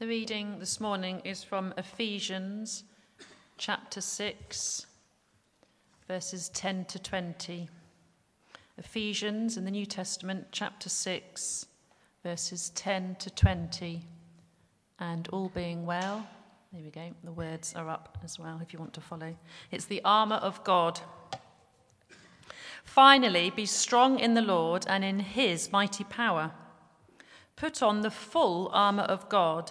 The reading this morning is from Ephesians chapter 6, verses 10 to 20. Ephesians in the New Testament, chapter 6, verses 10 to 20. And all being well, there we go, the words are up as well if you want to follow. It's the armour of God. Finally, be strong in the Lord and in his mighty power. Put on the full armour of God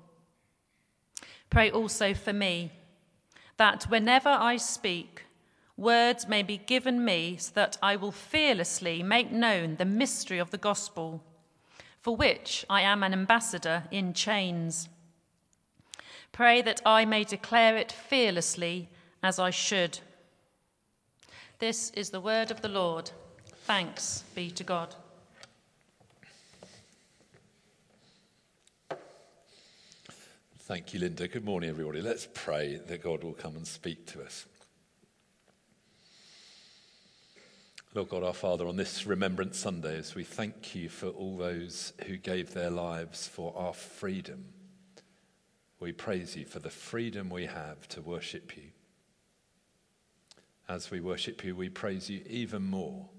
Pray also for me, that whenever I speak, words may be given me so that I will fearlessly make known the mystery of the gospel, for which I am an ambassador in chains. Pray that I may declare it fearlessly as I should. This is the word of the Lord. Thanks be to God. Thank you, Linda. Good morning, everybody. Let's pray that God will come and speak to us. Lord God, our Father, on this Remembrance Sunday, as we thank you for all those who gave their lives for our freedom, we praise you for the freedom we have to worship you. As we worship you, we praise you even more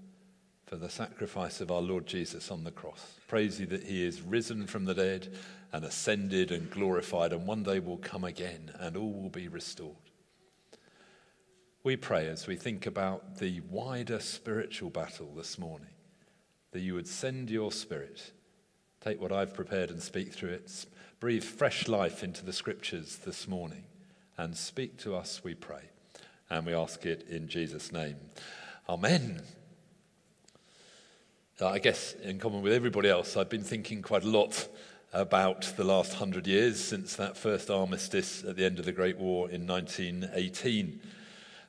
for the sacrifice of our Lord Jesus on the cross. Praise you that he is risen from the dead and ascended and glorified, and one day will come again and all will be restored. We pray as we think about the wider spiritual battle this morning that you would send your spirit, take what I've prepared and speak through it, breathe fresh life into the scriptures this morning, and speak to us, we pray. And we ask it in Jesus' name. Amen. Uh, I guess, in common with everybody else, I've been thinking quite a lot about the last hundred years since that first armistice at the end of the Great War in 1918.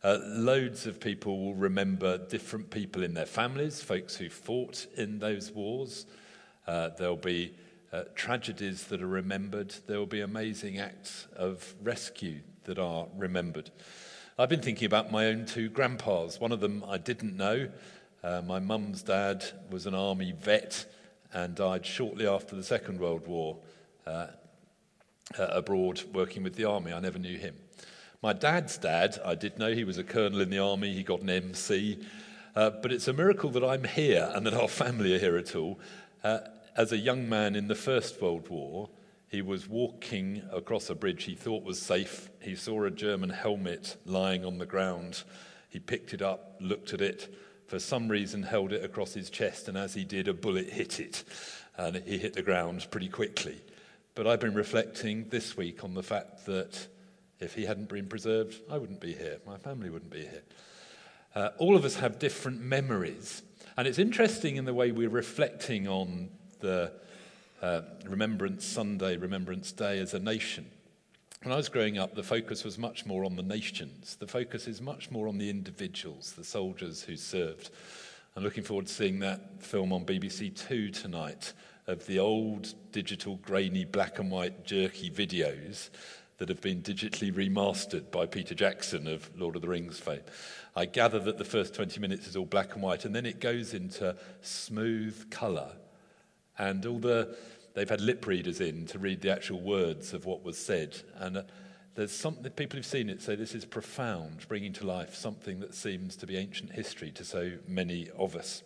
Uh, loads of people will remember different people in their families, folks who fought in those wars. Uh, there'll be uh, tragedies that are remembered. There will be amazing acts of rescue that are remembered. I've been thinking about my own two grandpas. One of them I didn't know, uh, my mum's dad was an army vet and died shortly after the Second World War uh, uh, abroad working with the army. I never knew him. My dad's dad, I did know he was a colonel in the army, he got an MC. Uh, but it's a miracle that I'm here and that our family are here at all. Uh, as a young man in the First World War, he was walking across a bridge he thought was safe. He saw a German helmet lying on the ground. He picked it up, looked at it, for some reason held it across his chest, and as he did, a bullet hit it, and he hit the ground pretty quickly. But I've been reflecting this week on the fact that if he hadn't been preserved, I wouldn't be here, my family wouldn't be here. Uh, all of us have different memories, and it's interesting in the way we're reflecting on the uh, Remembrance Sunday, Remembrance Day as a nation. When I was growing up, the focus was much more on the nations. The focus is much more on the individuals, the soldiers who served. I'm looking forward to seeing that film on BBC Two tonight of the old digital, grainy, black and white, jerky videos that have been digitally remastered by Peter Jackson of Lord of the Rings fame. I gather that the first 20 minutes is all black and white, and then it goes into smooth colour. And all the, they've had lip readers in to read the actual words of what was said. And uh, there's something, people who've seen it say this is profound, bringing to life something that seems to be ancient history to so many of us.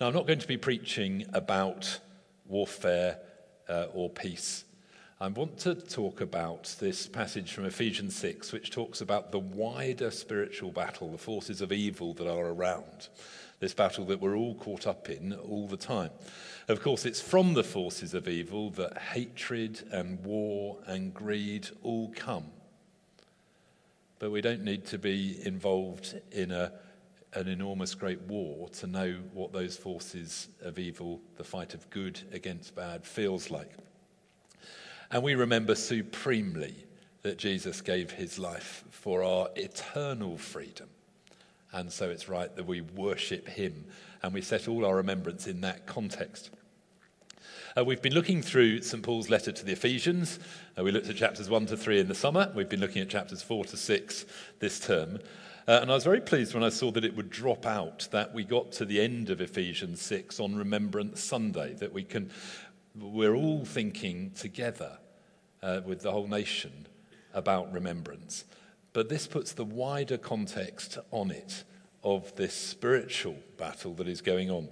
Now, I'm not going to be preaching about warfare uh, or peace. I want to talk about this passage from Ephesians 6, which talks about the wider spiritual battle, the forces of evil that are around. This battle that we're all caught up in all the time. Of course, it's from the forces of evil that hatred and war and greed all come. But we don't need to be involved in a, an enormous great war to know what those forces of evil, the fight of good against bad, feels like. And we remember supremely that Jesus gave his life for our eternal freedom. And so it's right that we worship him and we set all our remembrance in that context. Uh, we've been looking through St. Paul's letter to the Ephesians. Uh, we looked at chapters 1 to 3 in the summer. We've been looking at chapters 4 to 6 this term. Uh, and I was very pleased when I saw that it would drop out, that we got to the end of Ephesians 6 on Remembrance Sunday, that we can, we're all thinking together uh, with the whole nation about remembrance. But this puts the wider context on it of this spiritual battle that is going on.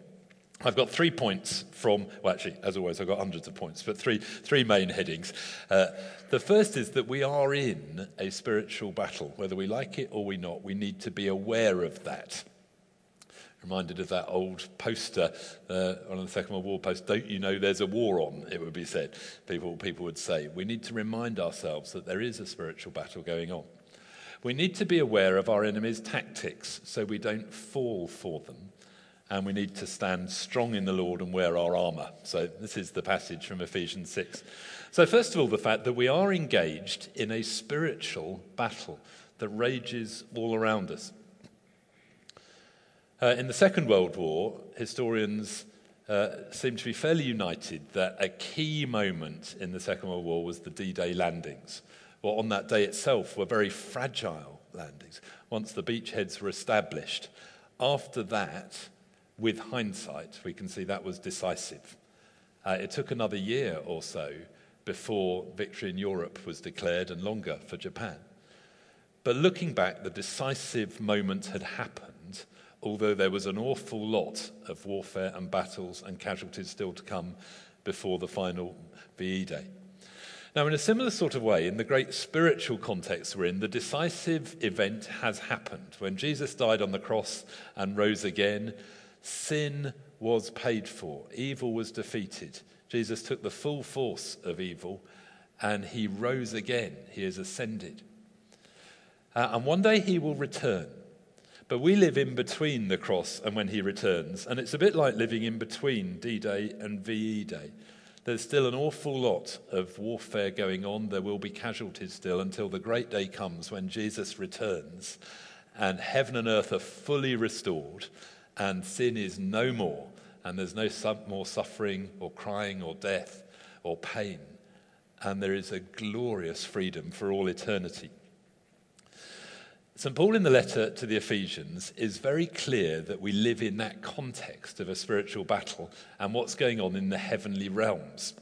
I've got three points from, well, actually, as always, I've got hundreds of points, but three, three main headings. Uh, the first is that we are in a spiritual battle. Whether we like it or we not, we need to be aware of that. Reminded of that old poster uh, on the Second World War post, don't you know there's a war on, it would be said. People, people would say. We need to remind ourselves that there is a spiritual battle going on. We need to be aware of our enemy's tactics so we don't fall for them and we need to stand strong in the Lord and wear our armour. So, this is the passage from Ephesians 6. So, first of all, the fact that we are engaged in a spiritual battle that rages all around us. Uh, in the Second World War, historians uh, seem to be fairly united that a key moment in the Second World War was the D Day landings. Well, on that day itself were very fragile landings once the beachheads were established. After that, with hindsight, we can see that was decisive. Uh, it took another year or so before victory in Europe was declared and longer for Japan. But looking back, the decisive moment had happened, although there was an awful lot of warfare and battles and casualties still to come before the final VE Day. Now, in a similar sort of way, in the great spiritual context we're in, the decisive event has happened. When Jesus died on the cross and rose again, Sin was paid for, evil was defeated. Jesus took the full force of evil and he rose again. He has ascended. Uh, and one day he will return. But we live in between the cross and when he returns. And it's a bit like living in between D Day and VE Day. There's still an awful lot of warfare going on. There will be casualties still until the great day comes when Jesus returns and heaven and earth are fully restored and sin is no more, and there's no more suffering or crying or death or pain, and there is a glorious freedom for all eternity. St. Paul in the letter to the Ephesians is very clear that we live in that context of a spiritual battle and what's going on in the heavenly realms.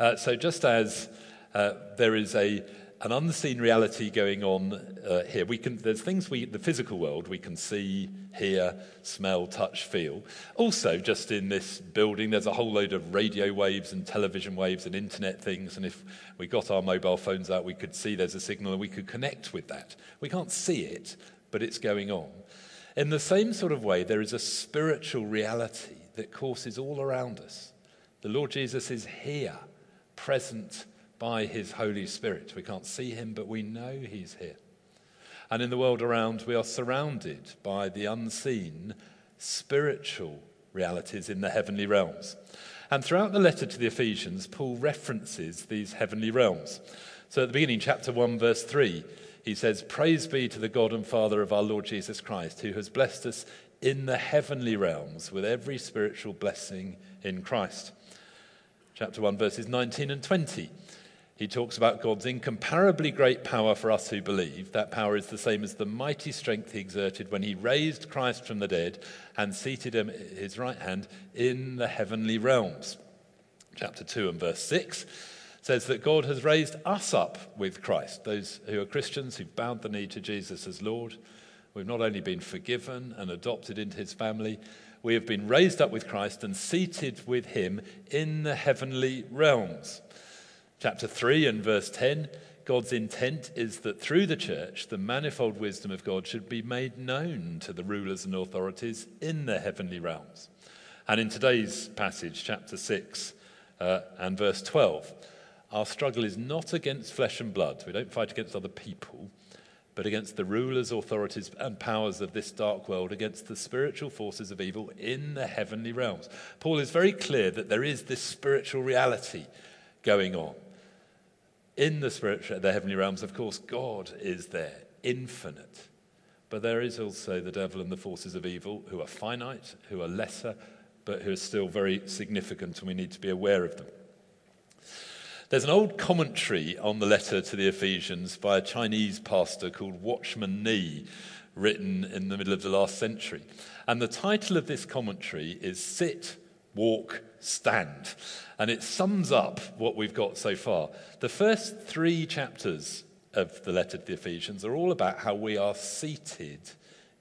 Uh, so, just as uh, there is a an unseen reality going on uh, here. We can, there's things we, the physical world, we can see, hear, smell, touch, feel. Also, just in this building, there's a whole load of radio waves and television waves and internet things. And if we got our mobile phones out, we could see there's a signal and we could connect with that. We can't see it, but it's going on. In the same sort of way, there is a spiritual reality that courses all around us. The Lord Jesus is here, present by his Holy Spirit. We can't see him, but we know he's here. And in the world around, we are surrounded by the unseen spiritual realities in the heavenly realms. And throughout the letter to the Ephesians, Paul references these heavenly realms. So at the beginning, chapter 1, verse 3, he says, Praise be to the God and Father of our Lord Jesus Christ, who has blessed us in the heavenly realms with every spiritual blessing in Christ. Chapter 1, verses 19 and 20 he talks about God's incomparably great power for us who believe. That power is the same as the mighty strength he exerted when he raised Christ from the dead and seated him at his right hand in the heavenly realms. Chapter 2 and verse 6 says that God has raised us up with Christ, those who are Christians who've bowed the knee to Jesus as Lord. We've not only been forgiven and adopted into his family, we have been raised up with Christ and seated with him in the heavenly realms. Chapter 3 and verse 10 God's intent is that through the church, the manifold wisdom of God should be made known to the rulers and authorities in the heavenly realms. And in today's passage, chapter 6 uh, and verse 12, our struggle is not against flesh and blood. We don't fight against other people, but against the rulers, authorities, and powers of this dark world, against the spiritual forces of evil in the heavenly realms. Paul is very clear that there is this spiritual reality going on. In the spiritual, the heavenly realms, of course, God is there, infinite. But there is also the devil and the forces of evil who are finite, who are lesser, but who are still very significant, and we need to be aware of them. There's an old commentary on the letter to the Ephesians by a Chinese pastor called Watchman Nee, written in the middle of the last century. And the title of this commentary is Sit, Walk, Stand. And it sums up what we've got so far. The first three chapters of the letter to the Ephesians are all about how we are seated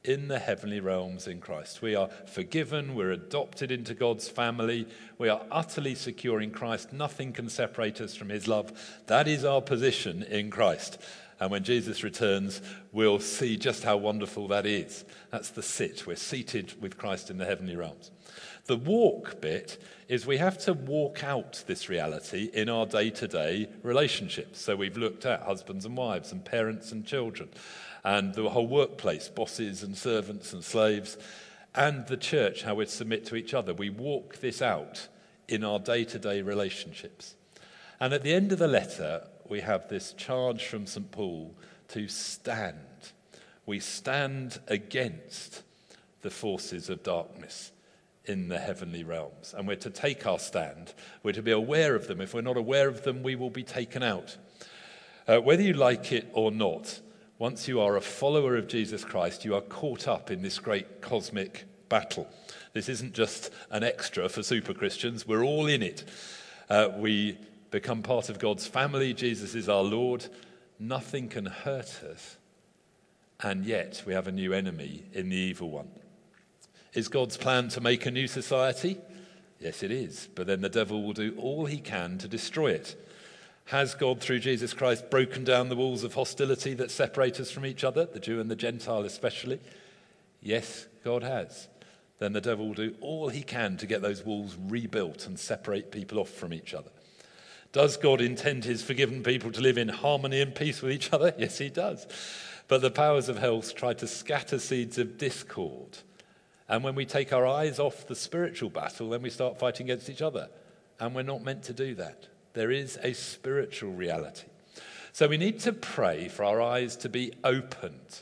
in the heavenly realms in Christ. We are forgiven, we're adopted into God's family, we are utterly secure in Christ. Nothing can separate us from his love. That is our position in Christ. And when Jesus returns, we'll see just how wonderful that is. That's the sit. We're seated with Christ in the heavenly realms. The walk bit is we have to walk out this reality in our day to day relationships. So we've looked at husbands and wives and parents and children and the whole workplace, bosses and servants and slaves, and the church, how we submit to each other. We walk this out in our day to day relationships. And at the end of the letter, we have this charge from St. Paul to stand. We stand against the forces of darkness in the heavenly realms. And we're to take our stand. We're to be aware of them. If we're not aware of them, we will be taken out. Uh, whether you like it or not, once you are a follower of Jesus Christ, you are caught up in this great cosmic battle. This isn't just an extra for super Christians, we're all in it. Uh, we become part of God's family, Jesus is our Lord. Nothing can hurt us, and yet we have a new enemy in the evil one. Is God's plan to make a new society? Yes, it is. But then the devil will do all he can to destroy it. Has God, through Jesus Christ, broken down the walls of hostility that separate us from each other, the Jew and the Gentile especially? Yes, God has. Then the devil will do all he can to get those walls rebuilt and separate people off from each other. Does God intend his forgiven people to live in harmony and peace with each other? Yes, he does. But the powers of hell try to scatter seeds of discord. And when we take our eyes off the spiritual battle, then we start fighting against each other. And we're not meant to do that. There is a spiritual reality. So we need to pray for our eyes to be opened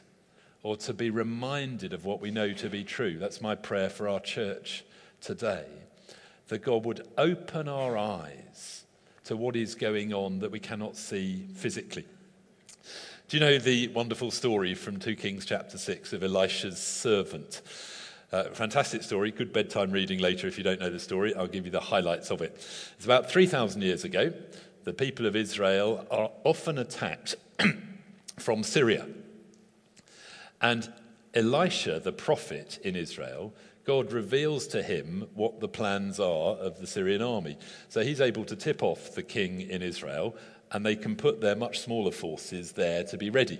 or to be reminded of what we know to be true. That's my prayer for our church today. That God would open our eyes to what is going on that we cannot see physically. Do you know the wonderful story from 2 Kings chapter 6 of Elisha's servant? Uh, fantastic story, good bedtime reading later if you don't know the story. I'll give you the highlights of it. It's about 3,000 years ago. The people of Israel are often attacked from Syria. And Elisha, the prophet in Israel, God reveals to him what the plans are of the Syrian army. So he's able to tip off the king in Israel, and they can put their much smaller forces there to be ready.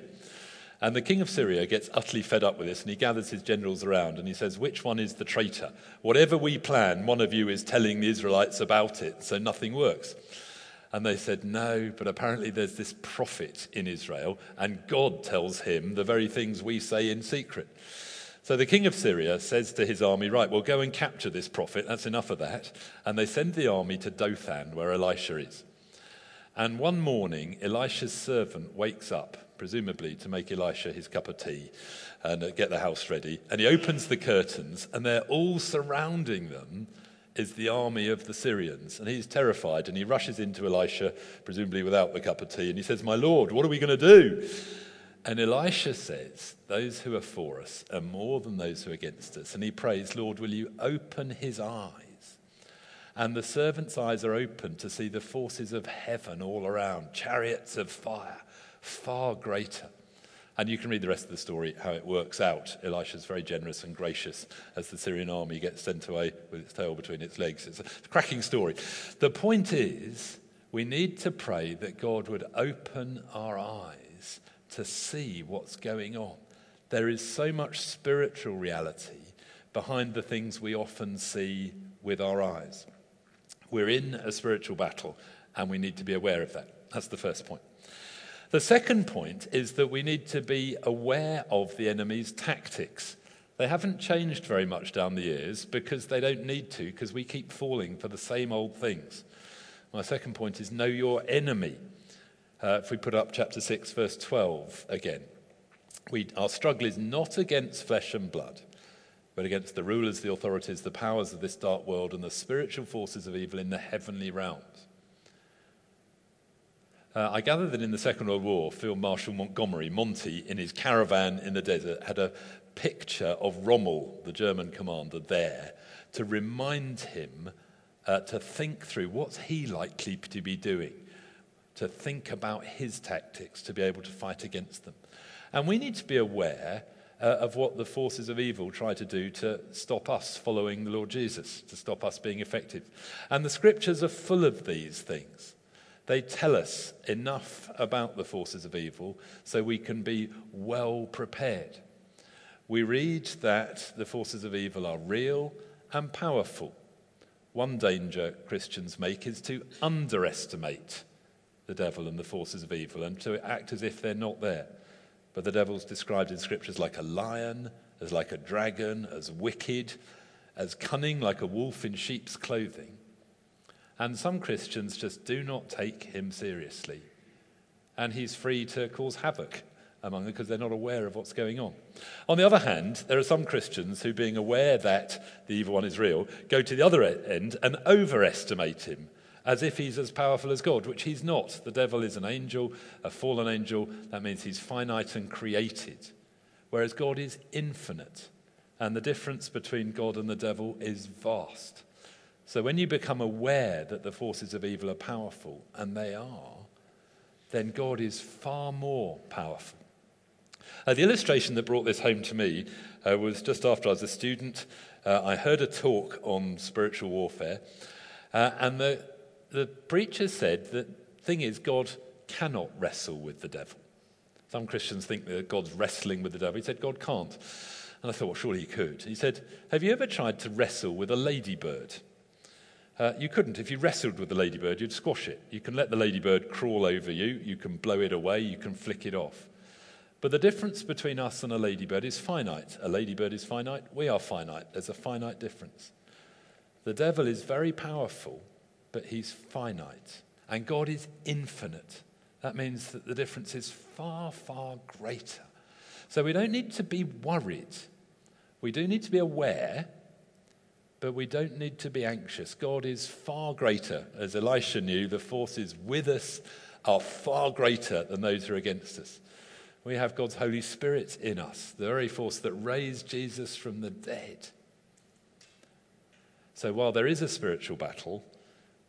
And the king of Syria gets utterly fed up with this and he gathers his generals around and he says, Which one is the traitor? Whatever we plan, one of you is telling the Israelites about it, so nothing works. And they said, No, but apparently there's this prophet in Israel, and God tells him the very things we say in secret. So the king of Syria says to his army, Right, we'll go and capture this prophet. That's enough of that. And they send the army to Dothan, where Elisha is. And one morning, Elisha's servant wakes up presumably to make Elisha his cup of tea and uh, get the house ready. And he opens the curtains, and they're all surrounding them is the army of the Syrians. And he's terrified and he rushes into Elisha, presumably without the cup of tea, and he says, My Lord, what are we going to do? And Elisha says, Those who are for us are more than those who are against us. And he prays, Lord, will you open his eyes? And the servant's eyes are open to see the forces of heaven all around, chariots of fire, far greater and you can read the rest of the story, how it works out. Elisha's very generous and gracious as the Syrian army gets sent away with its tail between its legs. It's a cracking story. The point is, we need to pray that God would open our eyes to see what's going on. There is so much spiritual reality behind the things we often see with our eyes. We're in a spiritual battle, and we need to be aware of that. That's the first point. The second point is that we need to be aware of the enemy's tactics. They haven't changed very much down the years because they don't need to, because we keep falling for the same old things. My second point is know your enemy. Uh, if we put up chapter 6, verse 12 again, we, our struggle is not against flesh and blood, but against the rulers, the authorities, the powers of this dark world, and the spiritual forces of evil in the heavenly realms. Uh, I gather that in the Second World War, Field Marshal Montgomery, Monty, in his caravan in the desert, had a picture of Rommel, the German commander, there to remind him uh, to think through what's he likely to be doing, to think about his tactics to be able to fight against them. And we need to be aware uh, of what the forces of evil try to do to stop us following the Lord Jesus, to stop us being effective. And the scriptures are full of these things. They tell us enough about the forces of evil so we can be well prepared. We read that the forces of evil are real and powerful. One danger Christians make is to underestimate the devil and the forces of evil and to act as if they're not there. But the devil's described in scriptures like a lion, as like a dragon, as wicked, as cunning like a wolf in sheep's clothing. And some Christians just do not take him seriously. And he's free to cause havoc among them because they're not aware of what's going on. On the other hand, there are some Christians who, being aware that the evil one is real, go to the other end and overestimate him as if he's as powerful as God, which he's not. The devil is an angel, a fallen angel. That means he's finite and created, whereas God is infinite. And the difference between God and the devil is vast. So when you become aware that the forces of evil are powerful, and they are, then God is far more powerful. Uh, the illustration that brought this home to me uh, was just after I was a student. Uh, I heard a talk on spiritual warfare, uh, and the, the preacher said that thing is, God cannot wrestle with the devil. Some Christians think that God's wrestling with the devil. He said, God can't. And I thought, well, surely he could. He said, Have you ever tried to wrestle with a ladybird? Uh, you couldn't. If you wrestled with the ladybird, you'd squash it. You can let the ladybird crawl over you, you can blow it away, you can flick it off. But the difference between us and a ladybird is finite. A ladybird is finite, we are finite. There's a finite difference. The devil is very powerful, but he's finite. And God is infinite. That means that the difference is far, far greater. So we don't need to be worried. We do need to be aware but we don't need to be anxious. God is far greater. As Elisha knew, the forces with us are far greater than those who are against us. We have God's Holy Spirit in us, the very force that raised Jesus from the dead. So while there is a spiritual battle,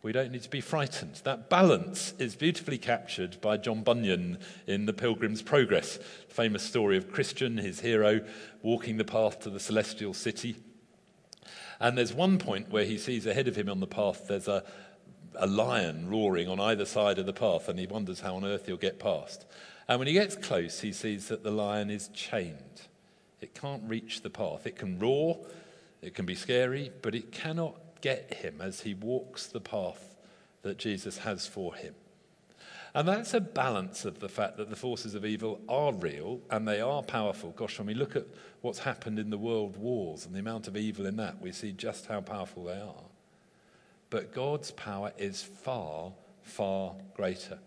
we don't need to be frightened. That balance is beautifully captured by John Bunyan in The Pilgrim's Progress, the famous story of Christian, his hero, walking the path to the celestial city. And there's one point where he sees ahead of him on the path there's a, a lion roaring on either side of the path, and he wonders how on earth he'll get past. And when he gets close, he sees that the lion is chained. It can't reach the path. It can roar, it can be scary, but it cannot get him as he walks the path that Jesus has for him. And that's a balance of the fact that the forces of evil are real and they are powerful. Gosh, when we look at what's happened in the world wars and the amount of evil in that, we see just how powerful they are. But God's power is far, far greater.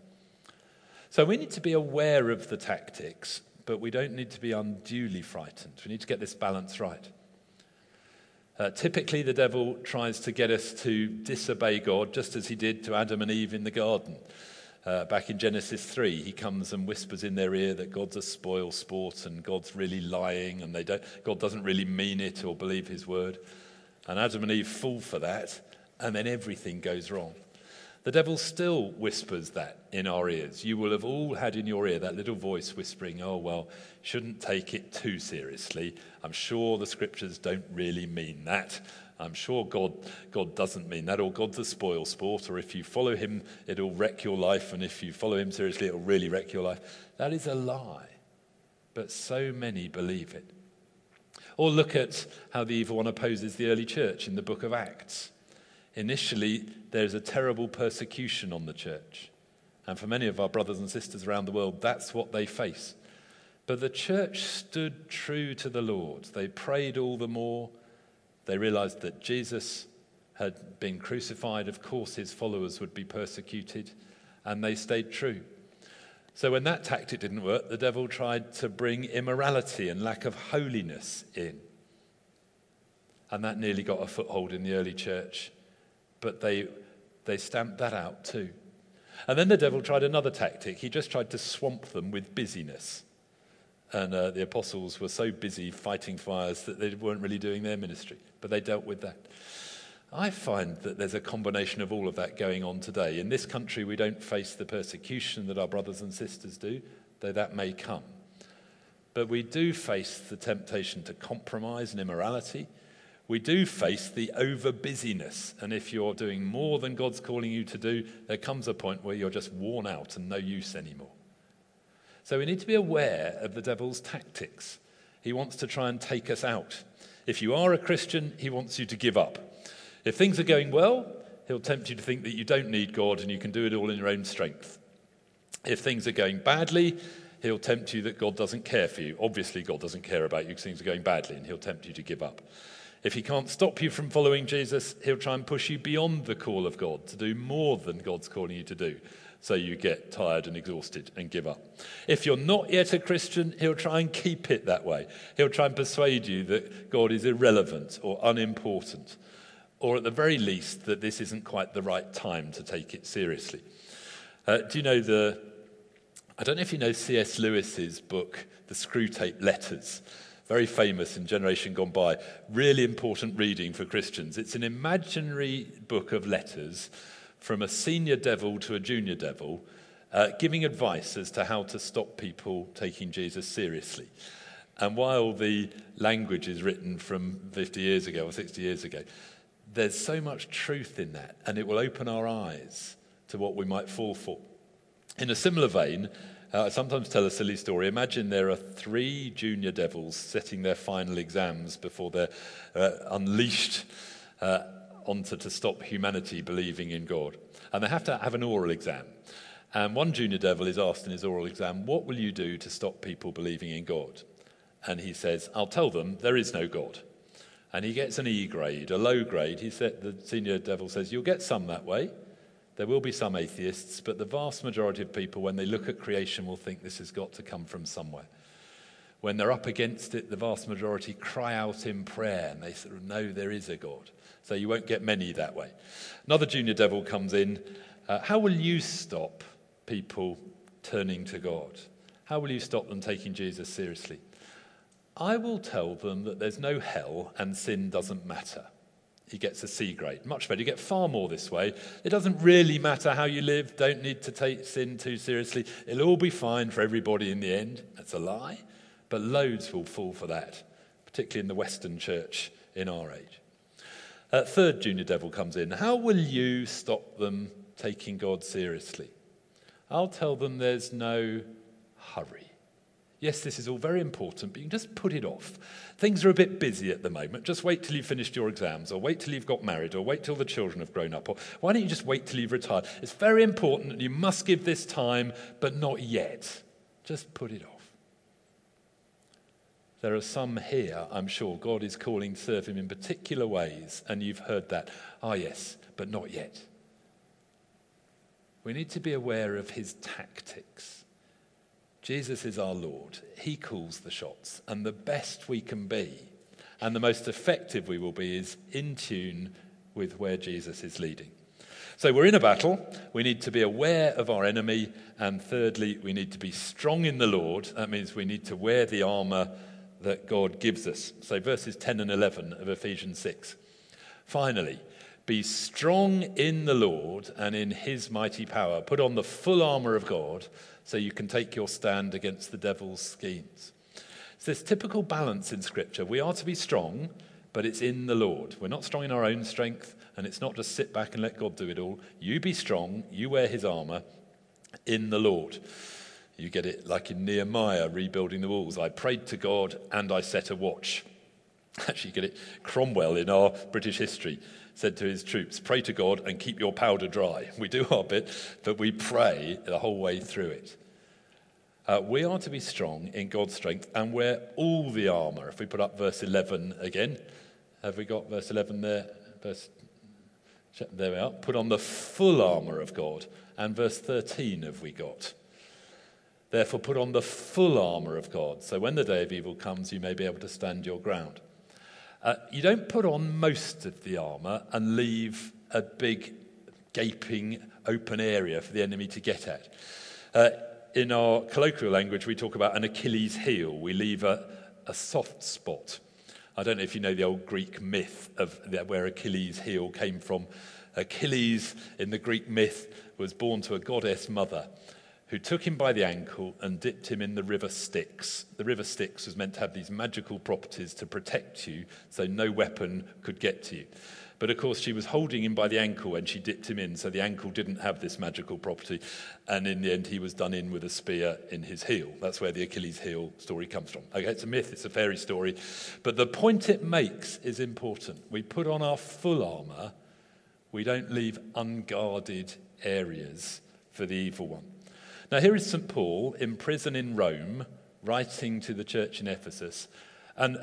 So we need to be aware of the tactics, but we don't need to be unduly frightened. We need to get this balance right. Uh, typically, the devil tries to get us to disobey God, just as he did to Adam and Eve in the garden. Uh, back in Genesis 3, he comes and whispers in their ear that God's a spoil sport and God's really lying and they don't, God doesn't really mean it or believe his word. And Adam and Eve fall for that, and then everything goes wrong. The devil still whispers that in our ears. You will have all had in your ear that little voice whispering, oh, well, shouldn't take it too seriously. I'm sure the scriptures don't really mean that. I'm sure God, God doesn't mean that, or God's a spoil sport, or if you follow him, it'll wreck your life, and if you follow him seriously, it'll really wreck your life. That is a lie. But so many believe it. Or look at how the evil one opposes the early church in the book of Acts. Initially, there's a terrible persecution on the church. And for many of our brothers and sisters around the world, that's what they face. But the church stood true to the Lord. They prayed all the more. They realized that Jesus had been crucified. Of course, his followers would be persecuted. And they stayed true. So when that tactic didn't work, the devil tried to bring immorality and lack of holiness in. And that nearly got a foothold in the early church but they, they stamped that out too. And then the devil tried another tactic. He just tried to swamp them with busyness. And uh, the apostles were so busy fighting fires that they weren't really doing their ministry, but they dealt with that. I find that there's a combination of all of that going on today. In this country, we don't face the persecution that our brothers and sisters do, though that may come. But we do face the temptation to compromise and immorality we do face the over busyness. And if you're doing more than God's calling you to do, there comes a point where you're just worn out and no use anymore. So we need to be aware of the devil's tactics. He wants to try and take us out. If you are a Christian, he wants you to give up. If things are going well, he'll tempt you to think that you don't need God and you can do it all in your own strength. If things are going badly, he'll tempt you that God doesn't care for you. Obviously, God doesn't care about you because things are going badly, and he'll tempt you to give up. If he can't stop you from following Jesus, he'll try and push you beyond the call of God to do more than God's calling you to do. So you get tired and exhausted and give up. If you're not yet a Christian, he'll try and keep it that way. He'll try and persuade you that God is irrelevant or unimportant, or at the very least, that this isn't quite the right time to take it seriously. Uh, do you know the. I don't know if you know C.S. Lewis's book, The Screwtape Letters very famous in generation gone by, really important reading for Christians. It's an imaginary book of letters from a senior devil to a junior devil, uh, giving advice as to how to stop people taking Jesus seriously. And while the language is written from 50 years ago or 60 years ago, there's so much truth in that, and it will open our eyes to what we might fall for. In a similar vein, uh, I sometimes tell a silly story. Imagine there are three junior devils setting their final exams before they're uh, unleashed uh, onto to stop humanity believing in God. And they have to have an oral exam. And one junior devil is asked in his oral exam, What will you do to stop people believing in God? And he says, I'll tell them there is no God. And he gets an E grade, a low grade. He said, the senior devil says, You'll get some that way. There will be some atheists, but the vast majority of people, when they look at creation, will think this has got to come from somewhere. When they're up against it, the vast majority cry out in prayer and they sort of know there is a God. So you won't get many that way. Another junior devil comes in. Uh, how will you stop people turning to God? How will you stop them taking Jesus seriously? I will tell them that there's no hell and sin doesn't matter he gets a C grade. Much better. You get far more this way. It doesn't really matter how you live. Don't need to take sin too seriously. It'll all be fine for everybody in the end. That's a lie. But loads will fall for that, particularly in the Western church in our age. Uh, third junior devil comes in. How will you stop them taking God seriously? I'll tell them there's no hurry. Yes, this is all very important, but you can just put it off. Things are a bit busy at the moment. Just wait till you've finished your exams, or wait till you've got married, or wait till the children have grown up, or why don't you just wait till you've retired? It's very important, and you must give this time, but not yet. Just put it off. There are some here, I'm sure, God is calling to serve Him in particular ways, and you've heard that. Ah, yes, but not yet. We need to be aware of His tactics. Jesus is our Lord. He calls the shots. And the best we can be And the most effective we will be is in tune with where Jesus is leading. So we're in a battle. We need to be aware of our enemy. And thirdly, we need to be strong in the Lord. That means we need to wear the armor that God gives us. So verses 10 and 11 of Ephesians 6. Finally, be strong in the Lord and in his mighty power. Put on the full armor of God so you can take your stand against the devil's schemes. It's this typical balance in Scripture. We are to be strong, but it's in the Lord. We're not strong in our own strength, and it's not just sit back and let God do it all. You be strong, you wear his armor in the Lord. You get it like in Nehemiah rebuilding the walls. I prayed to God and I set a watch. Actually, you get it. Cromwell in our British history said to his troops, Pray to God and keep your powder dry. We do our bit, but we pray the whole way through it. Uh, we are to be strong in God's strength and wear all the armor. If we put up verse 11 again, have we got verse 11 there? Verse, there we are. Put on the full armor of God. And verse 13 have we got? Therefore, put on the full armor of God, so when the day of evil comes, you may be able to stand your ground. Uh, you don't put on most of the armor and leave a big, gaping, open area for the enemy to get at. Uh, in our colloquial language, we talk about an Achilles heel. We leave a, a soft spot. I don't know if you know the old Greek myth of where Achilles' heel came from. Achilles, in the Greek myth, was born to a goddess mother who took him by the ankle and dipped him in the river Styx. The river Styx was meant to have these magical properties to protect you so no weapon could get to you. But of course, she was holding him by the ankle when she dipped him in, so the ankle didn't have this magical property. And in the end, he was done in with a spear in his heel. That's where the Achilles heel story comes from. Okay, it's a myth, it's a fairy story. But the point it makes is important. We put on our full armor, we don't leave unguarded areas for the evil one. Now, here is St. Paul in prison in Rome, writing to the church in Ephesus, and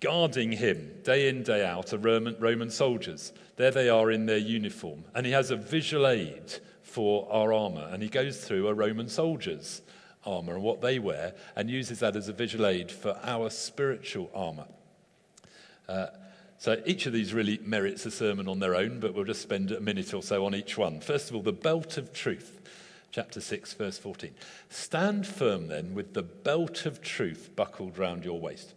guarding him day in, day out are Roman, Roman soldiers. There they are in their uniform. And he has a visual aid for our armour, and he goes through a Roman soldier's armour and what they wear, and uses that as a visual aid for our spiritual armour. Uh, so each of these really merits a sermon on their own, but we'll just spend a minute or so on each one. First of all, the belt of truth chapter 6, verse 14. Stand firm then with the belt of truth buckled round your waist.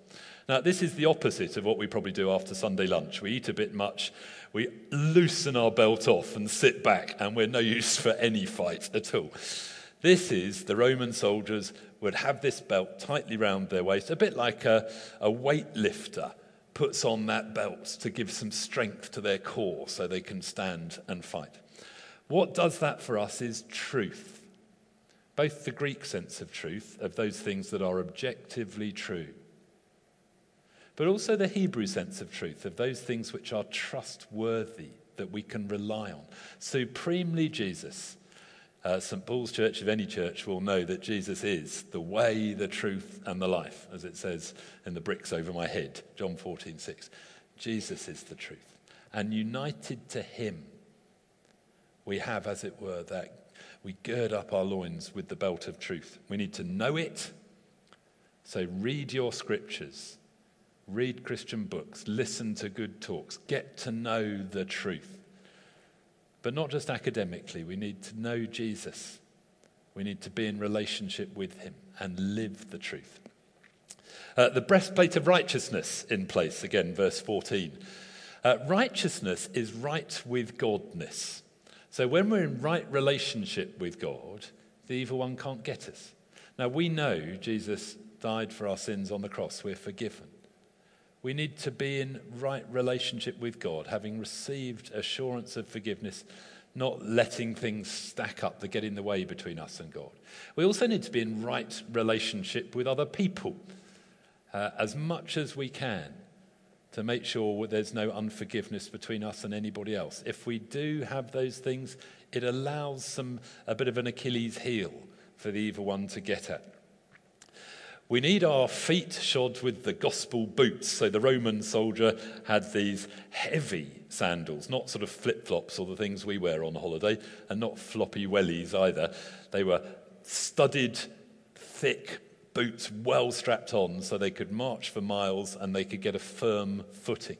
Now, this is the opposite of what we probably do after Sunday lunch. We eat a bit much, we loosen our belt off and sit back, and we're no use for any fight at all. This is the Roman soldiers would have this belt tightly round their waist, a bit like a, a weightlifter puts on that belt to give some strength to their core so they can stand and fight. What does that for us is truth. Both the Greek sense of truth, of those things that are objectively true, but also the Hebrew sense of truth, of those things which are trustworthy, that we can rely on. Supremely Jesus. Uh, St. Paul's church, if any church, will know that Jesus is the way, the truth, and the life, as it says in the bricks over my head, John 14, 6. Jesus is the truth. And united to him, we have, as it were, that we gird up our loins with the belt of truth. We need to know it. So read your scriptures, read Christian books, listen to good talks, get to know the truth. But not just academically, we need to know Jesus. We need to be in relationship with him and live the truth. Uh, the breastplate of righteousness in place, again, verse 14. Uh, righteousness is right with Godness. So when we're in right relationship with God, the evil one can't get us. Now we know Jesus died for our sins on the cross, we're forgiven. We need to be in right relationship with God, having received assurance of forgiveness, not letting things stack up that get in the way between us and God. We also need to be in right relationship with other people uh, as much as we can to make sure there's no unforgiveness between us and anybody else. If we do have those things, it allows some, a bit of an Achilles heel for the evil one to get at. We need our feet shod with the gospel boots. So the Roman soldier had these heavy sandals, not sort of flip flops or the things we wear on holiday, and not floppy wellies either. They were studded, thick boots well strapped on so they could march for miles and they could get a firm footing.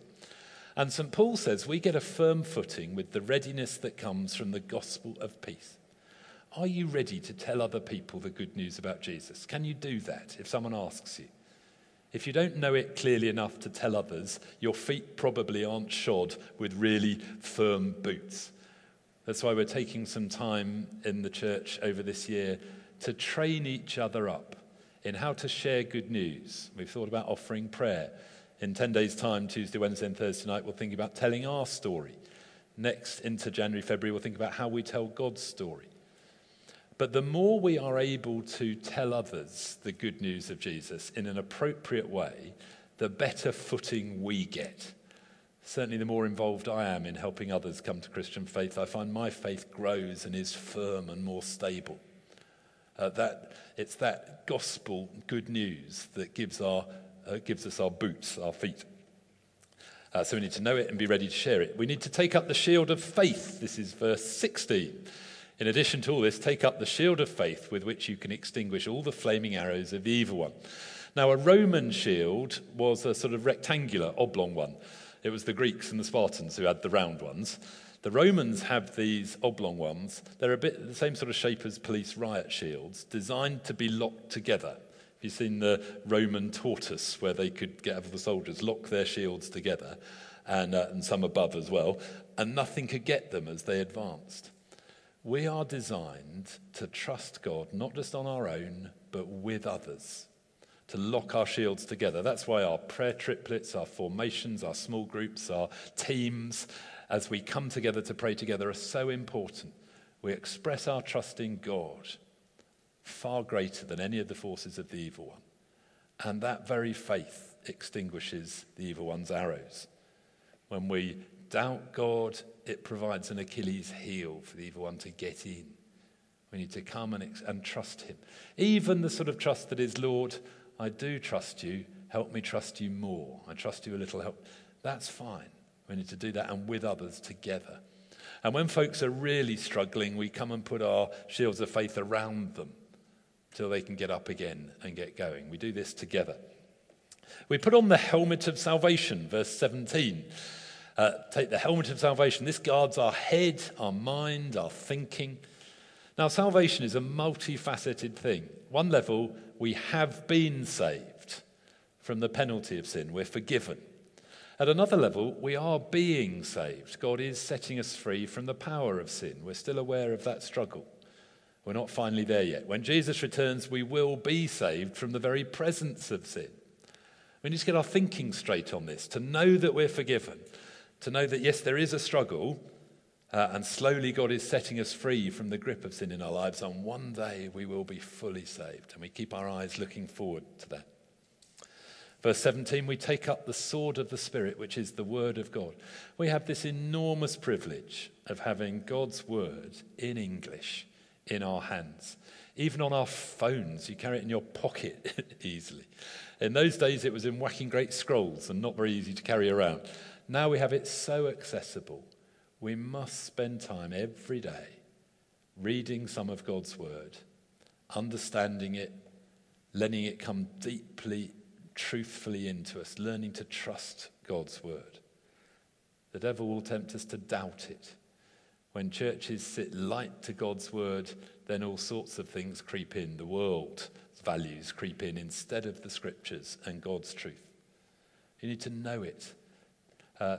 And St. Paul says we get a firm footing with the readiness that comes from the gospel of peace. Are you ready to tell other people the good news about Jesus? Can you do that if someone asks you? If you don't know it clearly enough to tell others, your feet probably aren't shod with really firm boots. That's why we're taking some time in the church over this year to train each other up in how to share good news. We've thought about offering prayer. In 10 days' time, Tuesday, Wednesday, and Thursday night, we'll think about telling our story. Next, into January, February, we'll think about how we tell God's story. But the more we are able to tell others the good news of Jesus in an appropriate way, the better footing we get. Certainly, the more involved I am in helping others come to Christian faith, I find my faith grows and is firm and more stable. Uh, that, it's that gospel good news that gives, our, uh, gives us our boots, our feet. Uh, so we need to know it and be ready to share it. We need to take up the shield of faith. This is verse 16. In addition to all this, take up the shield of faith with which you can extinguish all the flaming arrows of the evil one. Now, a Roman shield was a sort of rectangular, oblong one. It was the Greeks and the Spartans who had the round ones. The Romans have these oblong ones. They're a bit the same sort of shape as police riot shields, designed to be locked together. Have you seen the Roman tortoise where they could get the soldiers lock their shields together, and, uh, and some above as well, and nothing could get them as they advanced? We are designed to trust God not just on our own, but with others to lock our shields together. That's why our prayer triplets, our formations, our small groups, our teams, as we come together to pray together, are so important. We express our trust in God far greater than any of the forces of the evil one. And that very faith extinguishes the evil one's arrows. When we doubt God, it provides an Achilles heel for the evil one to get in. We need to come and, and trust him. Even the sort of trust that is, Lord, I do trust you. Help me trust you more. I trust you a little. Help. That's fine. We need to do that and with others together. And when folks are really struggling, we come and put our shields of faith around them till they can get up again and get going. We do this together. We put on the helmet of salvation, verse 17. Uh, take the helmet of salvation. This guards our head, our mind, our thinking. Now, salvation is a multifaceted thing. One level, we have been saved from the penalty of sin, we're forgiven. At another level, we are being saved. God is setting us free from the power of sin. We're still aware of that struggle. We're not finally there yet. When Jesus returns, we will be saved from the very presence of sin. We need to get our thinking straight on this, to know that we're forgiven, to know that, yes, there is a struggle, uh, and slowly God is setting us free from the grip of sin in our lives, and one day we will be fully saved. And we keep our eyes looking forward to that. Verse 17, we take up the sword of the Spirit, which is the Word of God. We have this enormous privilege of having God's Word in English in our hands. Even on our phones, you carry it in your pocket easily. In those days, it was in whacking great scrolls and not very easy to carry around. Now we have it so accessible. We must spend time every day reading some of God's Word, understanding it, letting it come deeply truthfully into us, learning to trust God's word. The devil will tempt us to doubt it. When churches sit light to God's word, then all sorts of things creep in. The world's values creep in instead of the scriptures and God's truth. You need to know it. Uh,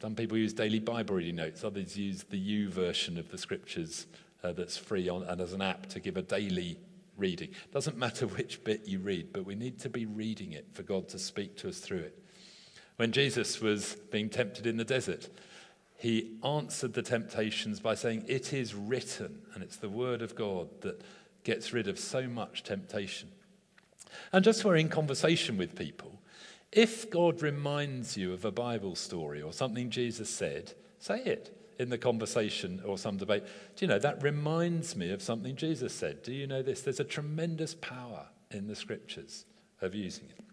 some people use daily Bible reading notes, others use the YouVersion of the scriptures uh, that's free on, and as an app to give a daily reading. Doesn't matter which bit you read, but we need to be reading it for God to speak to us through it. When Jesus was being tempted in the desert, he answered the temptations by saying, It is written, and it's the word of God that gets rid of so much temptation. And just we're in conversation with people, if God reminds you of a Bible story or something Jesus said, say it in the conversation or some debate. Do you know, that reminds me of something Jesus said. Do you know this? There's a tremendous power in the scriptures of using it.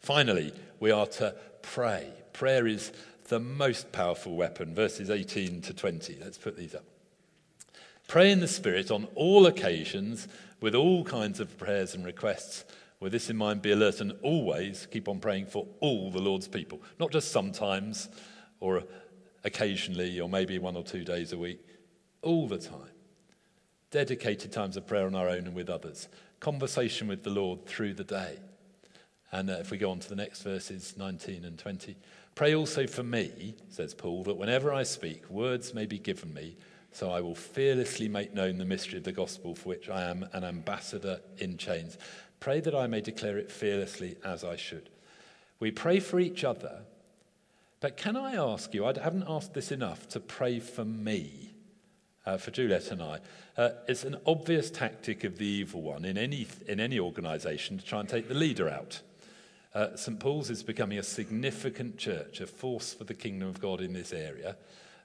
Finally, we are to pray. Prayer is the most powerful weapon, verses 18 to 20. Let's put these up. Pray in the Spirit on all occasions with all kinds of prayers and requests. With this in mind, be alert and always keep on praying for all the Lord's people, not just sometimes or occasionally or maybe one or two days a week, all the time. Dedicated times of prayer on our own and with others, conversation with the Lord through the day. And uh, if we go on to the next verses 19 and 20, pray also for me, says Paul, that whenever I speak, words may be given me, so I will fearlessly make known the mystery of the gospel for which I am an ambassador in chains. Pray that I may declare it fearlessly as I should. We pray for each other but can I ask you, I haven't asked this enough, to pray for me, uh, for Juliet and I. Uh, it's an obvious tactic of the evil one in any, in any organization to try and take the leader out. Uh, St. Paul's is becoming a significant church, a force for the kingdom of God in this area.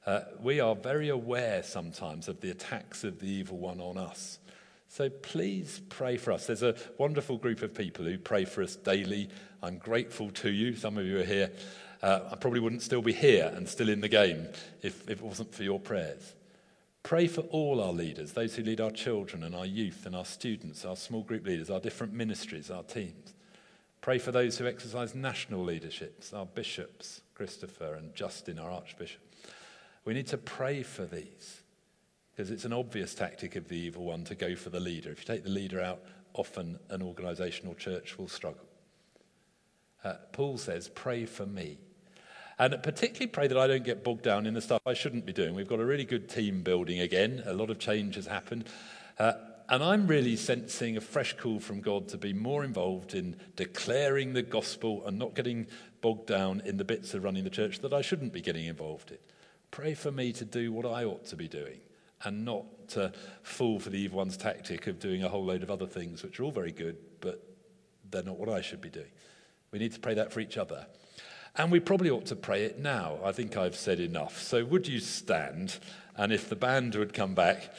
Uh, we are very aware sometimes of the attacks of the evil one on us. So please pray for us. There's a wonderful group of people who pray for us daily. I'm grateful to you. Some of you are here. Uh, I probably wouldn't still be here and still in the game if, if it wasn't for your prayers. Pray for all our leaders, those who lead our children and our youth and our students, our small group leaders, our different ministries, our teams. Pray for those who exercise national leaderships, our bishops, Christopher and Justin, our archbishop. We need to pray for these because it's an obvious tactic of the evil one to go for the leader. If you take the leader out, often an organizational church will struggle. Uh, Paul says, Pray for me. And particularly pray that I don't get bogged down in the stuff I shouldn't be doing. We've got a really good team building again. A lot of change has happened. Uh, and I'm really sensing a fresh call from God to be more involved in declaring the gospel and not getting bogged down in the bits of running the church that I shouldn't be getting involved in. Pray for me to do what I ought to be doing and not to fall for the evil one's tactic of doing a whole load of other things, which are all very good, but they're not what I should be doing. We need to pray that for each other. And we probably ought to pray it now. I think I've said enough. So would you stand? And if the band would come back,